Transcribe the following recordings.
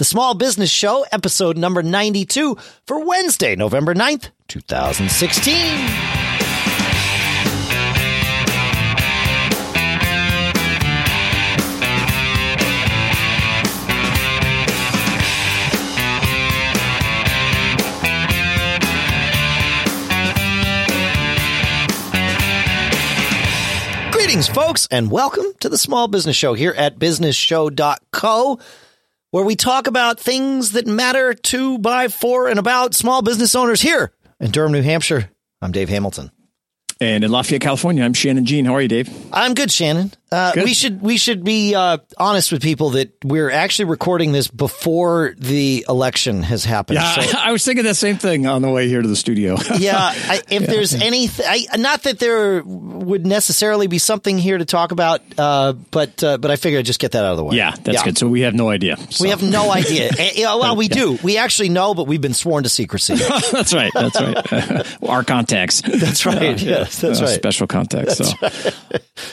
the Small Business Show, episode number 92 for Wednesday, November 9th, 2016. Greetings, folks, and welcome to the Small Business Show here at businessshow.co, where we talk about things that matter to, by, for, and about small business owners here in Durham, New Hampshire. I'm Dave Hamilton. And in Lafayette, California, I'm Shannon Jean. How are you, Dave? I'm good, Shannon. Uh, we should we should be uh, honest with people that we're actually recording this before the election has happened. Yeah, So- I was thinking the same thing on the way here to the studio. yeah, I, if there's anything, not that there would necessarily be something here to talk about, uh, but uh, but I figured I'd just get that out of the way. yeah, that's good. So we have no idea. So- We have no idea. Eh, well, we do. We actually know, but we've been sworn to secrecy. that's right. That's right. Our contacts. That's right. Yes, that's right. Special contacts. so that's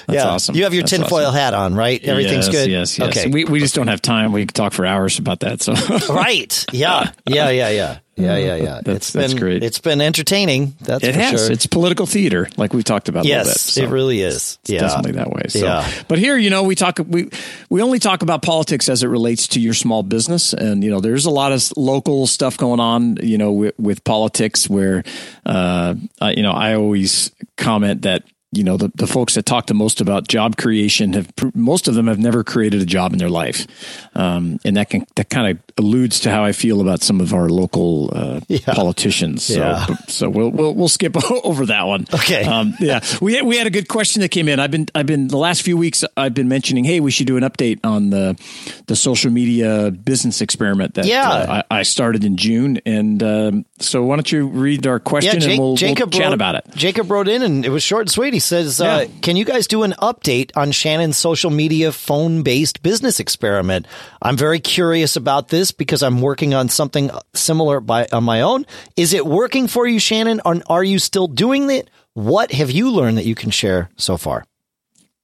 yeah, awesome. You have your That's tinfoil awesome. hat on, right? Everything's yes, good. Yes, yes. Okay. We, we just don't have time. We could talk for hours about that. So right. Yeah. Yeah. Yeah. Yeah. Yeah. Yeah. Yeah. That's- it's that's been great. It's been entertaining. That's it for has. sure. It's political theater, like we talked about. a little bit. yes, So it really is. It's yeah. definitely that way. So. Yeah. But here, you know, we talk we we only talk about politics as it relates to your small business, and you know, there's a lot of local stuff going on, you know, with, with politics where, uh, uh, you know, I always comment that. You know the, the folks that talk the most about job creation have most of them have never created a job in their life, um, and that can that kind of alludes to how I feel about some of our local uh, politicians. So, Yeah. so we'll, we'll we'll skip over that one. Okay. Um, yeah, we had, we had a good question that came in. I've been I've been the last few weeks I've been mentioning, hey, we should do an update on the the social media business experiment that Yeah. uh, I, I started in June, and um, so why don't you read our question Yeah, Jake, and we'll, Jacob we'll chat wrote, about it. Jacob wrote in, and it was short and sweet. He says, uh, "Can you guys do an update on Shannon's social media phone-based business experiment? I'm very curious about this because I'm working on something similar by on my own. Is it working for you, Shannon? Or are you still doing it? What have you learned that you can share so far?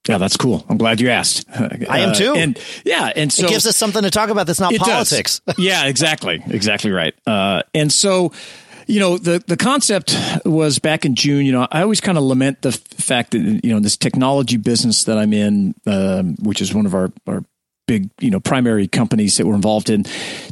Yeah, that's cool. I'm glad you asked. I am too. and yeah, and so it gives us something to talk about that's not does. politics. yeah, exactly, exactly right. Uh, and so, you know, the the concept was back in June. You know, I always kind of lament the f- fact that you know this technology business that I'm in, um, which is one of our our big you know primary companies that we're involved in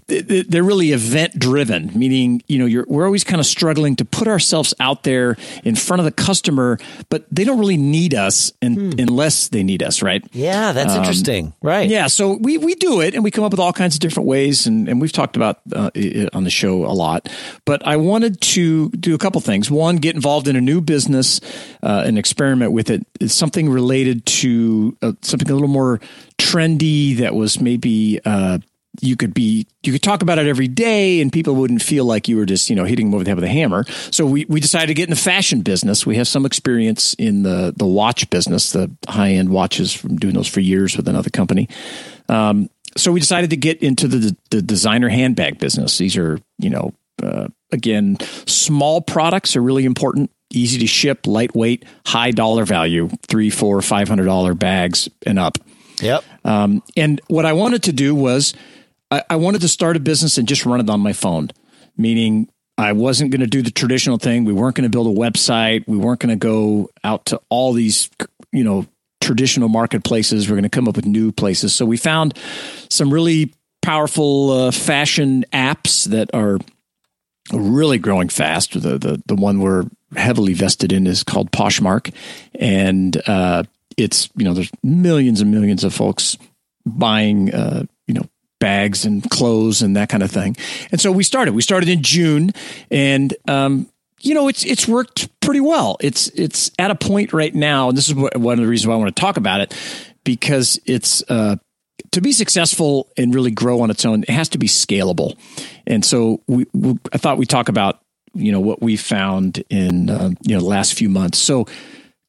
th- th- they're really event driven meaning you know you're we're always kind of struggling to put ourselves out there in front of the customer but they don't really need us in, unless they need us right Yeah, that's interesting. Right. yeah, so we, we do it and we come up with all kinds of different ways, and, and we've talked about uh, it on the show a lot. But I wanted to do a couple things. One, get involved in a new business, uh, an experiment with it, It's something related to uh, something a little more trendy that was maybe. Uh, you could be you could talk about it every day and people wouldn't feel like you were just you know hitting them over the head with a hammer. So we, we decided to get in the fashion business. We have some experience in the the watch business the high end watches from doing those for years with another company. Um, so we decided to get into the the designer handbag business. These are you know uh, again small products are really important easy to ship lightweight high dollar value three four five hundred dollar bags and up Yep. um, and what I wanted to do was I, I wanted to start a business and just run it on my phone, meaning I wasn't going to do the traditional thing. We weren't going to build a website. We weren't going to go out to all these, you know, traditional marketplaces. We're going to come up with new places. So we found some really powerful uh, fashion apps that are really growing fast. The the the one we're heavily vested in is called Poshmark, and uh, it's you know there's millions and millions of folks buying uh, you know bags and clothes and that kind of thing. And so we started. We started in June, and um, you know it's it's worked pretty well. It's it's at a point right now, and this is one of the reasons why I want to talk about it because it's. Uh, to be successful and really grow on its own, it has to be scalable. And so we, we I thought we'd talk about, you know, what we found in, uh, you know, the last few months. So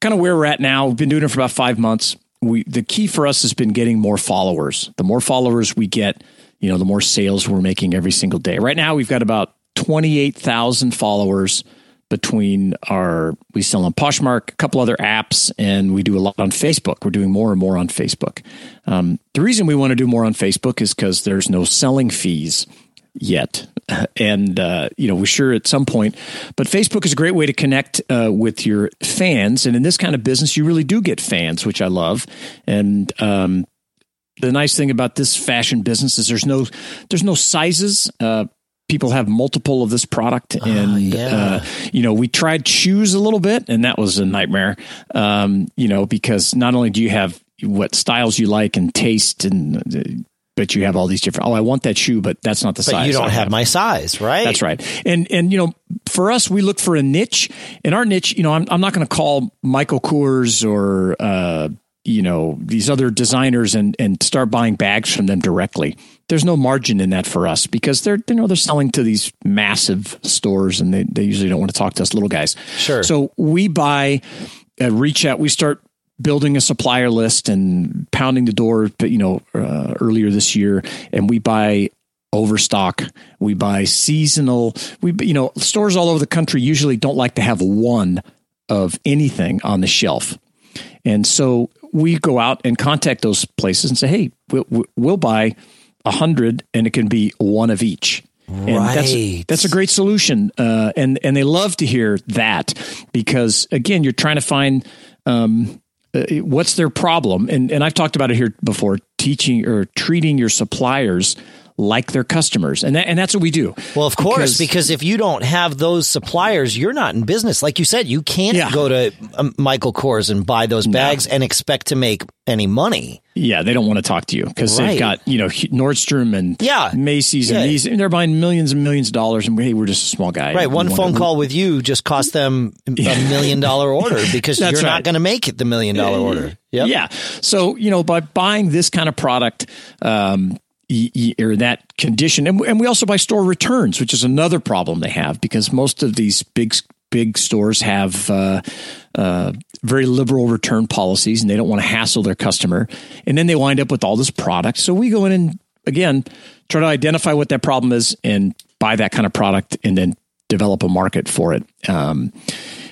kind of where we're at now, we've been doing it for about five months. We, the key for us has been getting more followers. The more followers we get, you know, the more sales we're making every single day. Right now, we've got about 28,000 followers between our we sell on Poshmark, a couple other apps, and we do a lot on Facebook. We're doing more and more on Facebook. Um, the reason we want to do more on Facebook is because there's no selling fees yet, and uh, you know we're sure at some point. But Facebook is a great way to connect uh, with your fans, and in this kind of business, you really do get fans, which I love. And um, the nice thing about this fashion business is there's no there's no sizes. Uh, people have multiple of this product Ah, and yeah. uh, you know we tried shoes a little bit and that was a nightmare um, you know because not only do you have what styles you like and taste and uh, but you have all these different oh i want that shoe but that's not the But size you don't I have my size, right? that's right. And and you know, for us, we look for a niche. And our niche, you know, I'm I'm not going to call Michael Kors or uh, you know these other designers and and start buying bags from them directly. There's no margin in that for us because they're you know they're selling to these massive stores and they they usually don't want to talk to us little guys. Sure. So we buy, uh, reach out. We start building a supplier list and pounding the door. You know, uh, earlier this year, and we buy overstock. We buy seasonal. We you know stores all over the country usually don't like to have one of anything on the shelf, and so we go out and contact those places and say, hey, we'll, we'll buy a hundred, and it can be one of each. And that's, Right. that's a great solution, uh, and and they love to hear that because again, you're trying to find um, uh, what's their problem, and and I've talked about it here before, teaching or treating your suppliers like their customers, and that, and that's what we do. Well, of course, because, if you don't have those suppliers, you're not in business. Like you said, you can't Yeah. go to um, Michael Kors and buy those bags and expect to make any money. yeah, they don't want to talk to you because Right. they've got you know Nordstrom and Yeah. Macy's and these, and they're buying millions and millions of dollars, and hey, we're just a small guy, Right. One phone call with you just cost them a million dollar order because you're not going to make it the million dollar order. Yep. Yeah. So, you know, by buying this kind of product, um, or that condition, and, we also buy store returns, which is another problem they have because most of these big big stores have uh, uh, very liberal return policies, and they don't want to hassle their customer, and then they wind up with all this product. So we go in and again try to identify what that problem is and buy that kind of product, and then develop a market for it. Um,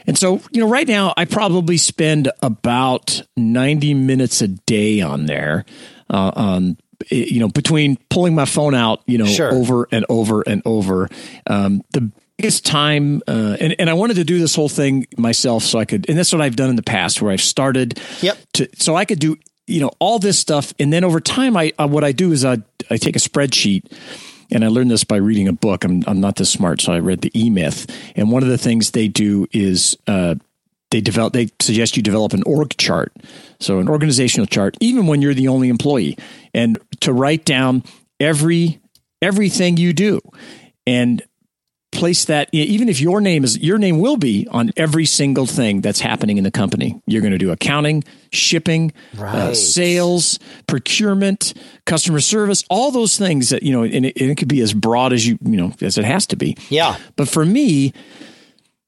and so, you know, right now I probably spend about 90 minutes a day on there, uh, on, you know, between pulling my phone out, you know, Sure. over and over and over. Um, the biggest time, uh, and, and I wanted to do this whole thing myself so I could, and that's what I've done in the past where I've started Yep. to, so I could do, you know, all this stuff. And then over time, I, uh, what I do is I, I take a spreadsheet and I learned this by reading a book. I'm, I'm not this smart, so I read the E Myth. And one of the things they do is uh, they develop. They suggest you develop an org chart, so an organizational chart, even when you're the only employee, and to write down every everything you do, and place that even if your name is your name will be on every single thing that's happening in the company you're going to do accounting shipping uh, sales procurement customer service all those things that you know and it, and it could be as broad as you you know as it has to be Yeah. but for me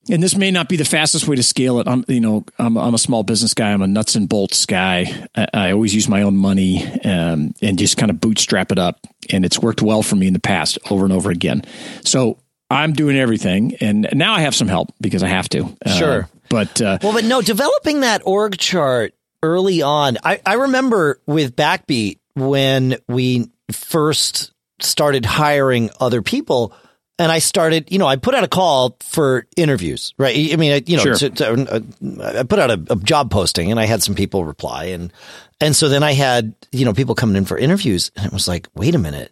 and this may not be the fastest way to scale it. I'm, you know, I'm, I'm a small business guy. I'm a nuts and bolts guy. I, I always use my own money um, and just kind of bootstrap it up. And it's worked well for me in the past over and over again. So I'm doing everything. And now I have some help because I have to. Uh, Sure. but uh, Well, but no, developing that org chart early on, I, I remember with Backbeat when we first started hiring other people. And I started, you know, I put out a call for interviews, right? I mean, I, you know, Sure. to, to, uh, I put out a, a job posting and I had some people reply and, and so then I had, you know, people coming in for interviews and it was like, wait a minute,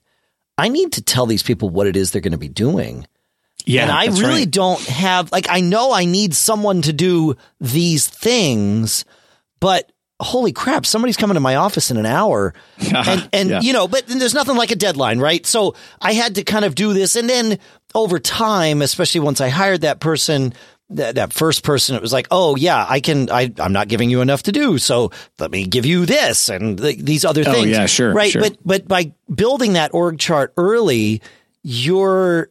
I need to tell these people what it is they're going to be doing. yeah, And I really right. don't have like I know I need someone to do these things, but holy crap, somebody's coming to my office in an hour. And and Yeah. you know, but there's nothing like a deadline, right? So I had to kind of do this and then over time, especially once I hired that person, that, that first person, it was like, oh yeah, I can, I, I'm not giving you enough to do. So let me give you this and th- these other Oh, things. yeah, sure, Right. sure. But, but by building that org chart early, you're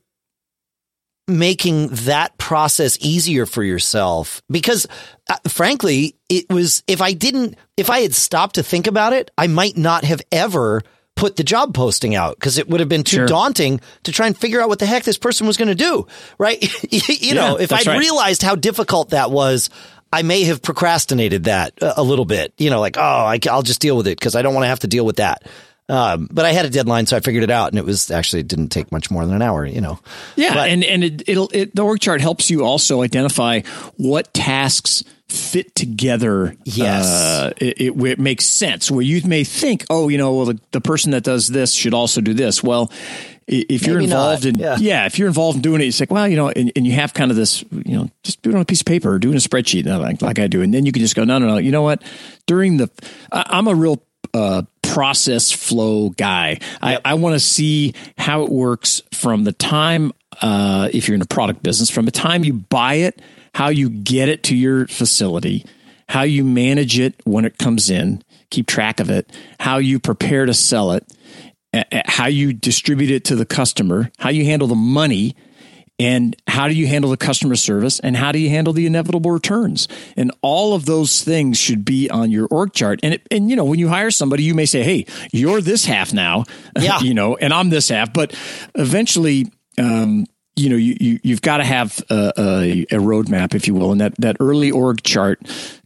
making that process easier for yourself because uh, frankly it was if i didn't if i had stopped to think about it i might not have ever put the job posting out because it would have been too Sure. daunting to try and figure out what the heck this person was going to do. Right. you know, Yeah, if I'd right. realized how difficult that was, I may have procrastinated that a, a little bit, you know, like, oh, I, will just deal with it because I don't want to have to deal with that. Um, but I had a deadline, so I figured it out, and it was actually it didn't take much more than an hour, you know. Yeah, But- and and it, it'll it, the org chart helps you also identify what tasks fit together. Yes. uh, it, it, it makes sense. Where you may think, oh, you know, well, the, the person that does this should also do this. Well, if you're involved not. in Yeah. yeah. if you're involved in doing it, it's like, well, you know, and, and you have kind of this, you know, just do it on a piece of paper or do it in a spreadsheet, like like I do, and then you can just go, no, no, no. You know what? During the, I, I'm a real uh, process flow guy. I, I want to see how it works from the time, uh, if you're in a product business, from the time you buy it, how you get it to your facility, how you manage it when it comes in, keep track of it, how you prepare to sell it, how you distribute it to the customer, how you handle the money, and how do you handle the customer service? And how do you handle the inevitable returns? And all of those things should be on your org chart. And it, and you know when you hire somebody you may say hey you're this half now Yeah. you know and i'm this half. But eventually um you know you, you you've got to have a, a, a roadmap if you will. And that that early org chart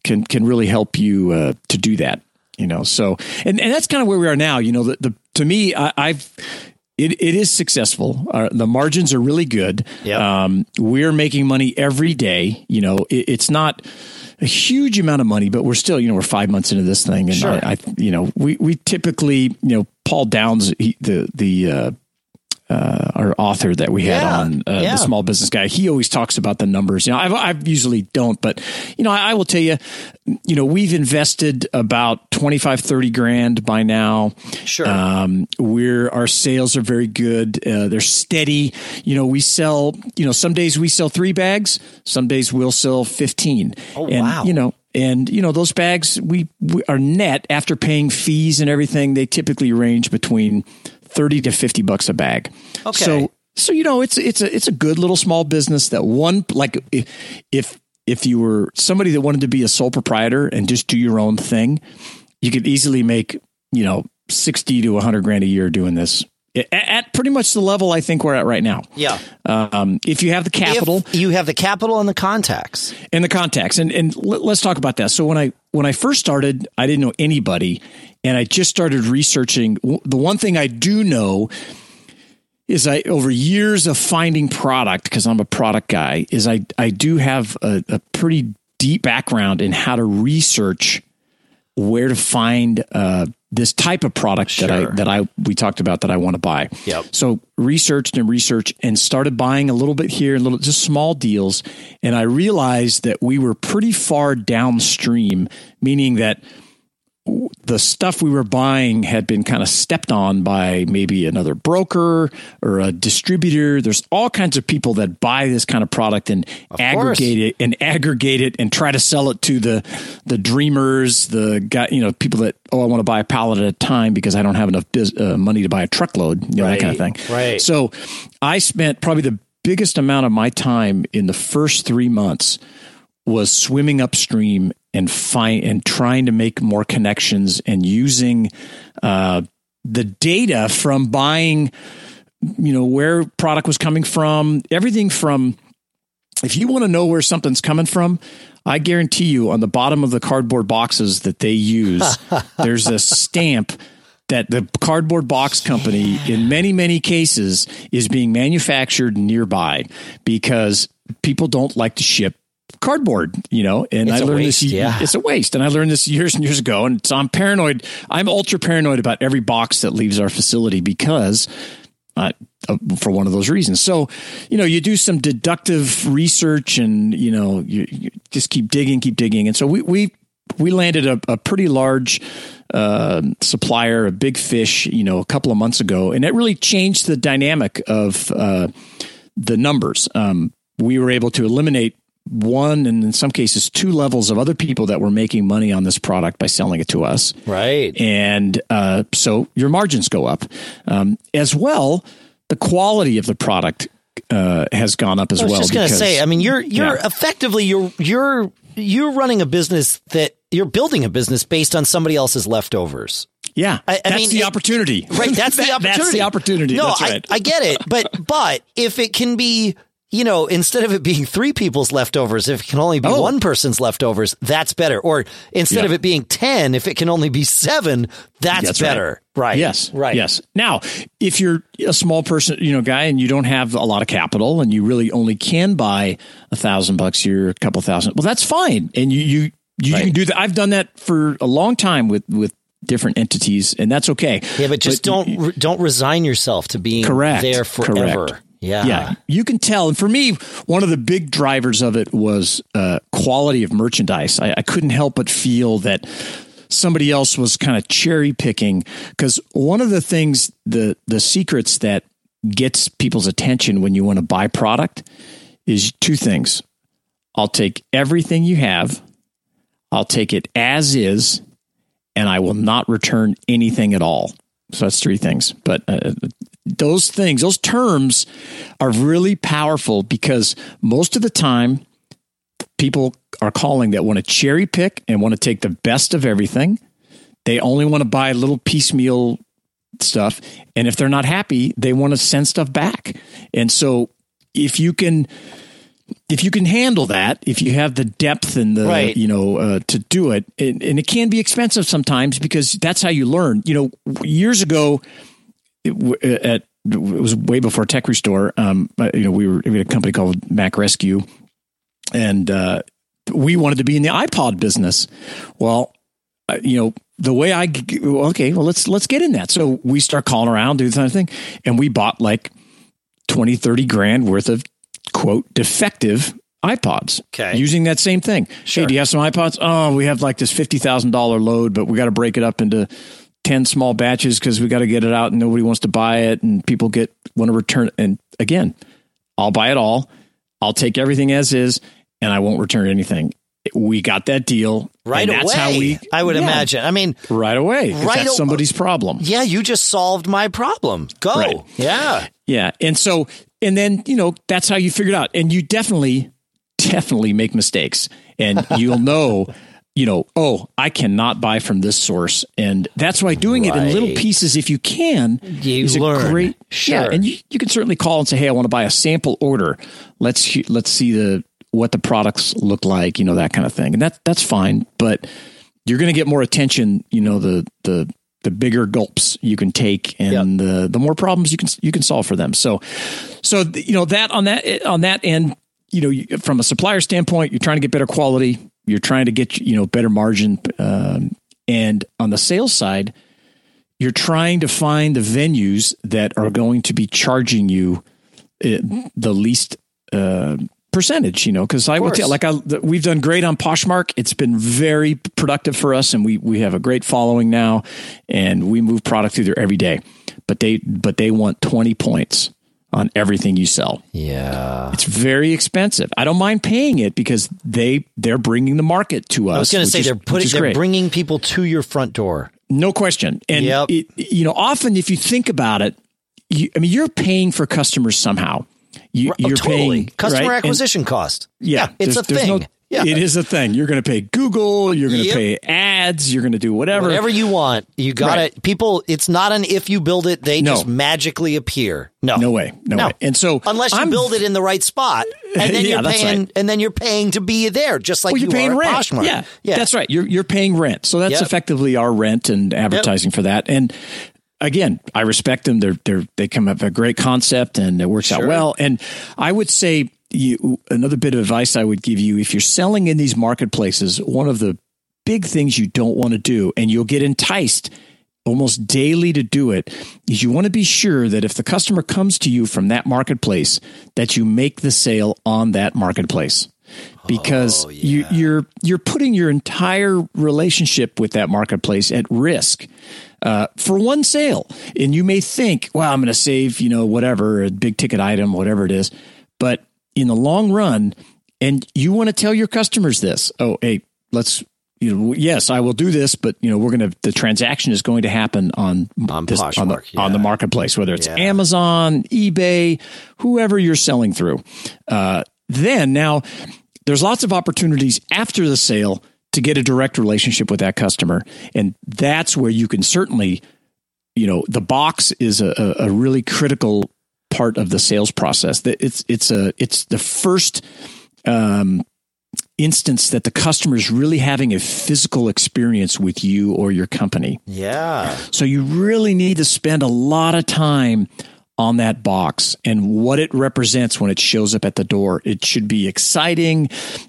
can can really help you uh, to do that you know so and, and that's kind of where we are now you know the, the to me I, i've it, it is successful. Uh, the margins are really good. Yep. Um, we're making money every day. You know, it, it's not a huge amount of money, but we're still, you know, we're five months into this thing, and Sure. I, I, you know, we we typically, you know, Paul Downs, he, the the uh, uh, our author that we had Yeah, on uh, yeah. the small business guy, he always talks about the numbers. You know, I've, I usually don't, but you know, I, I will tell you, you know, we've invested about 25, 30 grand by now. Sure. Um, we're, our sales are very good. Uh, they're steady. You know, we sell, you know, some days we sell three bags, some days we'll sell 15. Oh, and, wow. You know, and you know those bags we, we are net after paying fees and everything. They typically range between thirty to fifty bucks a bag. Okay. So so you know it's it's a it's a good little small business that one like if if if you were somebody that wanted to be a sole proprietor and just do your own thing, you could easily make you know sixty to hundred grand a year doing this at, pretty much the level I think we're at right now. yeah. Um, if you have the capital If you have the capital and the contacts. and the contacts and and let- let's talk about that so when i when i first started i didn't know anybody and i just started researching the one thing i do know is i over years of finding product because i'm a product guy is i i do have a, a pretty deep background in how to research where to find uh, this type of product that I that I we talked about that I want to buy. Yep. So researched and researched and started buying a little bit here, a little just small deals, and I realized that we were pretty far downstream, meaning that the stuff we were buying had been kind of stepped on by maybe another broker or a distributor. There's all kinds of people that buy this kind of product and aggregate it and aggregate it and try to sell it to the the dreamers, the guy, you know, people that oh, I want to buy a pallet at a time because I don't have enough biz, uh, money to buy a truckload, you know, that kind of thing. right. So I spent probably the biggest amount of my time in the first three months was swimming upstream and find and trying to make more connections and using uh, the data from buying, you know, where product was coming from, everything from. If you want to know where something's coming from, I guarantee you on the bottom of the cardboard boxes that they use, there's a stamp that the cardboard box company, in many, many cases, is being manufactured nearby because people don't like to ship cardboard, you know, and It's I learned waste, this, yeah. it's a waste. And I learned this years and years ago. And so I'm paranoid. I'm ultra paranoid about every box that leaves our facility because uh, uh, for one of those reasons. So, you know, you do some deductive research and, you know, you, you just keep digging, keep digging. And so we, we, we landed a, a pretty large uh, supplier, a big fish, you know, a couple of months ago, and it really changed the dynamic of uh, the numbers. Um, we were able to eliminate one and in some cases two levels of other people that were making money on this product by selling it to us Right. and uh, so your margins go up um, as well the quality of the product uh, has gone up as well. I was well just going to say, I mean, you're you're Yeah. effectively you're you're you're running a business that you're building a business based on somebody else's leftovers. Yeah, I- I that's mean, the it- opportunity. Right, that's the opportunity. That's the opportunity. No, that's right. I, I get it, but but if it can be, you know, instead of it being three people's leftovers, if it can only be Oh. one person's leftovers, that's better. Or instead Yeah. of it being ten, if it can only be seven, that's, That's better. Right. Yes. Right. Yes. Now, if you're a small person, you know, guy, and you don't have a lot of capital, and you really only can buy a thousand bucks a year, a couple thousand, well, that's fine, and you you you, Right. can do that. I've done that for a long time with with different entities, and that's okay. Yeah, but just don't you- don't resign yourself to being Correct. there forever. Correct. Yeah. yeah, you can tell. And for me, one of the big drivers of it was uh, quality of merchandise. I, I couldn't help but feel that somebody else was kind of cherry picking because one of the things, the the secrets that gets people's attention when you want to buy product is two things. I'll take everything you have. I'll take it as is, and I will not return anything at all. So that's three things. But uh, those things, those terms are really powerful because most of the time people are calling that want to cherry pick and want to take the best of everything. They only want to buy little piecemeal stuff. And if they're not happy, they want to send stuff back. And so if you can if you can handle that, if you have the depth and the Right. you know uh, to do it, and, and it can be expensive sometimes because that's how you learn. You know, years ago, it, at it was way before Tech Restore. Um, uh, you know, we were we had a company called Mac Rescue, and uh, we wanted to be in the iPod business. Well, uh, you know, the way I okay, well let's let's get in that. So we start calling around, do the kind of thing, and we bought like 20, 30 grand worth of quote defective iPods. Okay. Using that same thing. Sure. Hey, do you have some iPods? Oh, we have like this fifty thousand dollar load, but we got to break it up into ten small batches because we got to get it out and nobody wants to buy it and people get want to return it. And again, I'll buy it all. I'll take everything as is and I won't return anything. We got that deal. Right and that's away. how we I would Yeah, imagine. I mean, right away. Right that's somebody's problem. yeah, you just solved my problem. Go. Right. Yeah. Yeah. And so, and then, you know, that's how you figure it out. And you definitely, definitely make mistakes. And you'll know, you know, oh, I cannot buy from this source. And that's why doing it in little pieces, if you can, You is learn. a great, Sure. yeah. And you, you can certainly call and say, hey, I want to buy a sample order. Let's, let's see the, what the products look like, you know, that kind of thing. And that, that's fine. But you're going to get more attention, you know, the, the, the bigger gulps you can take and the the more problems you can you can solve for them. So so you know that on that on that end, you know, from a supplier standpoint, you're trying to get better quality, you're trying to get you know better margin, um, and on the sales side, you're trying to find the venues that are going to be charging you uh, the least uh, percentage. You know, because I would tell like I, we've done great on Poshmark. It's been very productive for us, and we we have a great following now, and we move product through there every day. But they but they want twenty points on everything you sell. Yeah. It's very expensive. I don't mind paying it because they they're bringing the market to us. I was going to say is- they're putting they're great. bringing people to your front door. No question. And Yep. it, you know, often if you think about it, you, I mean, you're paying for customers somehow. You, Oh, you're totally. paying Customer right? And- acquisition cost. yeah, it's there's- a thing. no- yeah. it is a thing. You're going to pay Google. You're going to Yep. pay ads. You're going to do whatever. Whatever you want, you got Right. it. People, it's not an if you build it, they No. just magically appear. No, No way. No way. And so unless you I'm- build it in the right spot, and then Yeah, you're paying, right. and then you're paying to be there, just like Well, you you're paying are rent. Poshmark. Yeah, yeah, that's right. You're you're paying rent, so that's Yep. effectively our rent and advertising for that. And again, I respect them. They're they're they come up with a great concept and it works out well. And I would say you another bit of advice I would give you if you're selling in these marketplaces, one of the big things you don't want to do, and you'll get enticed almost daily to do it is you want to be sure that if the customer comes to you from that marketplace that you make the sale on that marketplace. Because you, you're you're putting your entire relationship with that marketplace at risk uh, for one sale. And you may think well i'm going to save you know whatever a big ticket item whatever it is but in the long run and you want to tell your customers this oh hey let's you know, yes, I will do this, but you know, we're going to the transaction is going to happen on On this, on the Poshmark, on the marketplace, whether it's Yeah. Amazon, eBay, whoever you're selling through. Uh, then now, there's lots of opportunities after the sale to get a direct relationship with that customer. And that's where you can certainly, you know, the box is a, a really critical part of the sales process. That it's it's a it's the first um, instance that the customer is really having a physical experience with you or your company. Yeah. So you really need to spend a lot of time on that box and what it represents when it shows up at the door. It should be exciting.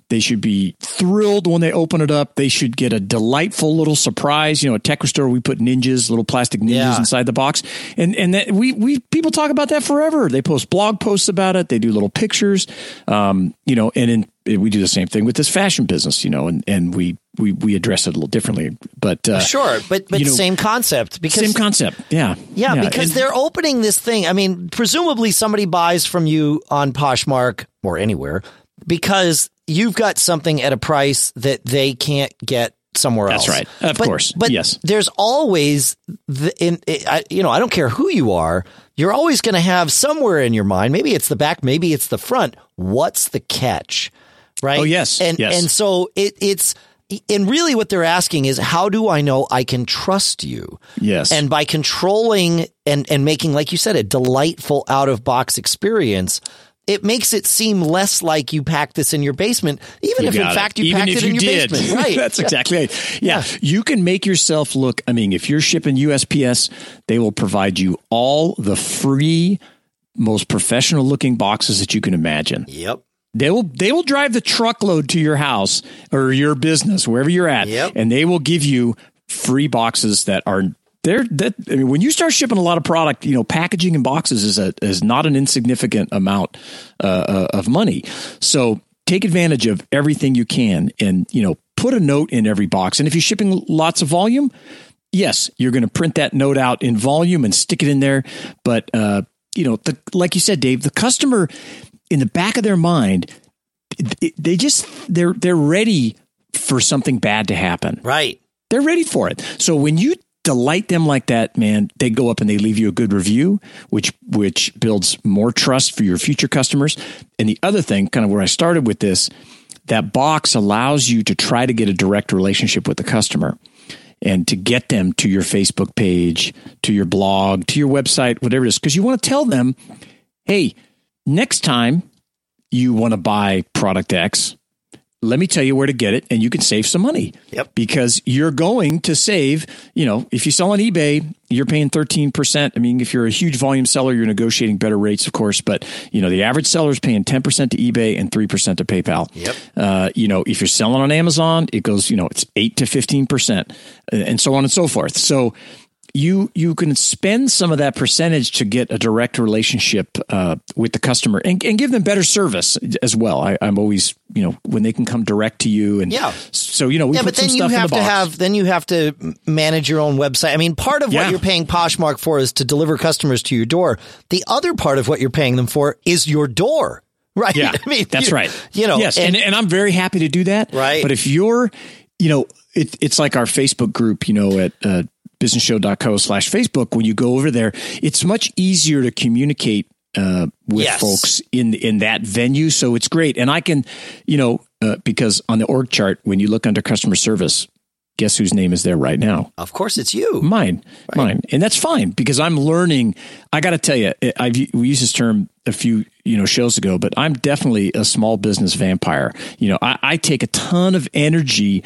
They should be thrilled when they open it up. They should get a delightful little surprise. You know, at Tech Restore, we put ninjas, little plastic ninjas yeah. inside the box. And, and that we, we, people talk about that forever. They post blog posts about it. They do little pictures. Um, you know, and in we do the same thing with this fashion business, you know, and, and we, we, we address it a little differently, but, uh, sure. But, but you know, same concept because same concept. Yeah. Yeah. yeah. Because and, they're opening this thing. I mean, presumably somebody buys from you on Poshmark or anywhere because you've got something at a price that they can't get somewhere else. That's right. Of but, course. But yes. there's always the, in, you know, I don't care who you are. You're always going to have somewhere in your mind. Maybe it's the back. Maybe it's the front. What's the catch? Right? Oh yes, and yes. and so it, it's and really what they're asking is how do I know I can trust you? Yes, and by controlling and and making like you said a delightful out of box experience. It makes it seem less like you packed this in your basement, even you if in it. fact you even packed it in you your did. basement. Right. That's exactly right. Yeah. yeah. You can make yourself look. I mean, if you're shipping USPS, they will provide you all the free, most professional looking boxes that you can imagine. Yep. They will they will drive the truckload to your house or your business wherever you're at, yep. and they will give you free boxes that are there. That I mean, when you start shipping a lot of product, you know, packaging and boxes is a is not an insignificant amount uh, uh, of money. So take advantage of everything you can, and you know, put a note in every box. And if you're shipping lots of volume, yes, you're going to print that note out in volume and stick it in there. But uh, you know, the, like you said, Dave, the customer in the back of their mind, they just they're they're ready for something bad to happen. Right. They're ready for it. So when you delight them like that, man, they go up and they leave you a good review, which which builds more trust for your future customers. And the other thing, kind of where I started with this, that box allows you to try to get a direct relationship with the customer and to get them to your Facebook page, to your blog, to your website, whatever it is, because you want to tell them, hey, Next time you want to buy product X, let me tell you where to get it and you can save some money. Yep. Because you're going to save, you know, if you sell on eBay, you're paying 13%. I mean, if you're a huge volume seller, you're negotiating better rates, of course, but you know, the average seller is paying 10% to eBay and 3% to PayPal. Yep. Uh, you know, if you're selling on Amazon, it goes, you know, it's 8 to 15% and so on and so forth. So, you you can spend some of that percentage to get a direct relationship uh, with the customer and, and, give them better service as well. I, am always you know when they can come direct to you and yeah. So you know we yeah, but then you have the to have then you have to manage your own website. I mean, part of yeah. what you're paying Poshmark for is to deliver customers to your door. The other part of what you're paying them for is your door. Right. Yeah. I mean, that's right. You know, yes. And, and, and I'm very happy to do that. Right. But if you're, you know, it, it's like our Facebook group, you know, at uh, businessshow.co slash Facebook, when you go over there, it's much easier to communicate uh, with yes. folks in in that venue. So it's great, and I can, you know, uh, because on the org chart, when you look under customer service, guess whose name is there right now? Of course, it's you. Mine, right. mine, and that's fine because I'm learning. I got to tell you, I've we used this term a few you know shows ago, but I'm definitely a small business vampire. You know, I, I take a ton of energy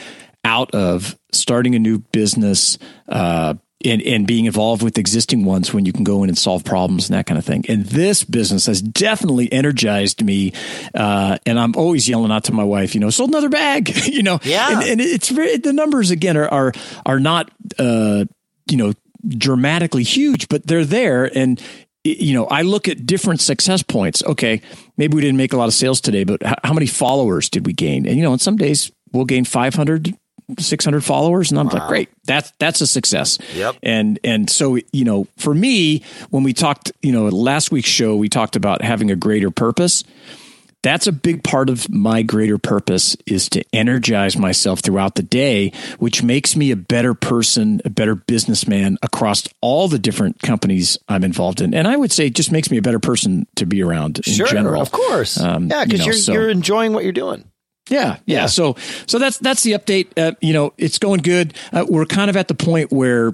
out of starting a new business uh, and, and being involved with existing ones when you can go in and solve problems and that kind of thing. And this business has definitely energized me. Uh, and I'm always yelling out to my wife, you know, sold another bag, you know, yeah. And, and, it's very, the numbers again are, are, are not, uh, you know, dramatically huge, but they're there. And, you know, I look at different success points. Okay, maybe we didn't make a lot of sales today, but how many followers did we gain? And, you know, on some days we'll gain 500, 600 followers and I'm wow. like great. That's that's a success. Yep. And and so you know for me when we talked you know last week's show we talked about having a greater purpose. That's a big part of my greater purpose is to energize myself throughout the day which makes me a better person a better businessman across all the different companies i'm involved in. And i would say it just makes me a better person to be around in sure, general. of course. Um, yeah because you are so, you're enjoying what you're doing Yeah, yeah. So, so that's that's the update. Uh, you know, it's going good. Uh, we're kind of at the point where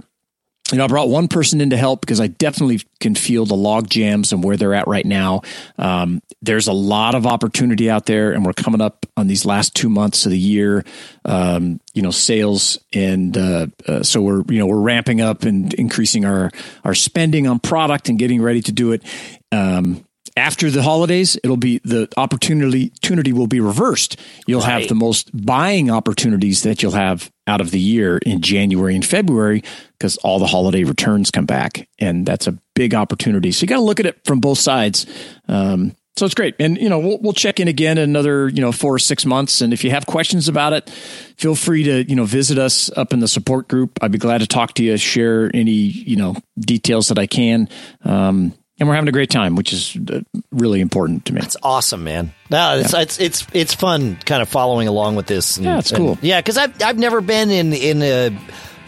you know, I brought one person in to help because I definitely can feel the log jams and where they're at right now. Um, there's a lot of opportunity out there, and we're coming up on these last two months of the year. Um, you know, sales, and uh, uh, so we're you know we're ramping up and increasing our our spending on product and getting ready to do it. Um, after the holidays, it'll be the opportunity opportunity will be reversed. You'll right. have the most buying opportunities that you'll have out of the year in January and February because all the holiday returns come back, and that's a big opportunity. So you got to look at it from both sides. Um, so it's great, and you know we'll, we'll check in again in another you know four or six months, and if you have questions about it, feel free to you know visit us up in the support group. I'd be glad to talk to you, share any you know details that I can. Um, and we're having a great time, which is uh, really important to me. It's awesome, man. No, it's, yeah. it's it's it's fun, kind of following along with this. And, yeah, it's cool. And, yeah, because I've I've never been in in a,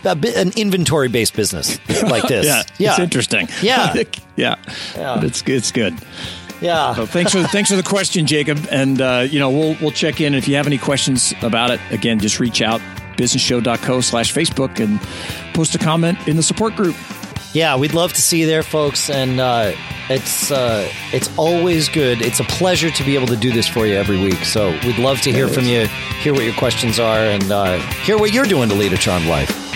a an inventory based business like this. yeah, yeah, it's interesting. Yeah, yeah, yeah. But it's it's good. Yeah. So thanks for thanks for the question, Jacob. And uh, you know we'll we'll check in if you have any questions about it. Again, just reach out businessshow.co slash Facebook and post a comment in the support group yeah, we'd love to see you there, folks. And uh, it's uh, it's always good. It's a pleasure to be able to do this for you every week. So we'd love to hear from you, hear what your questions are, and uh, hear what you're doing to lead a charmed life.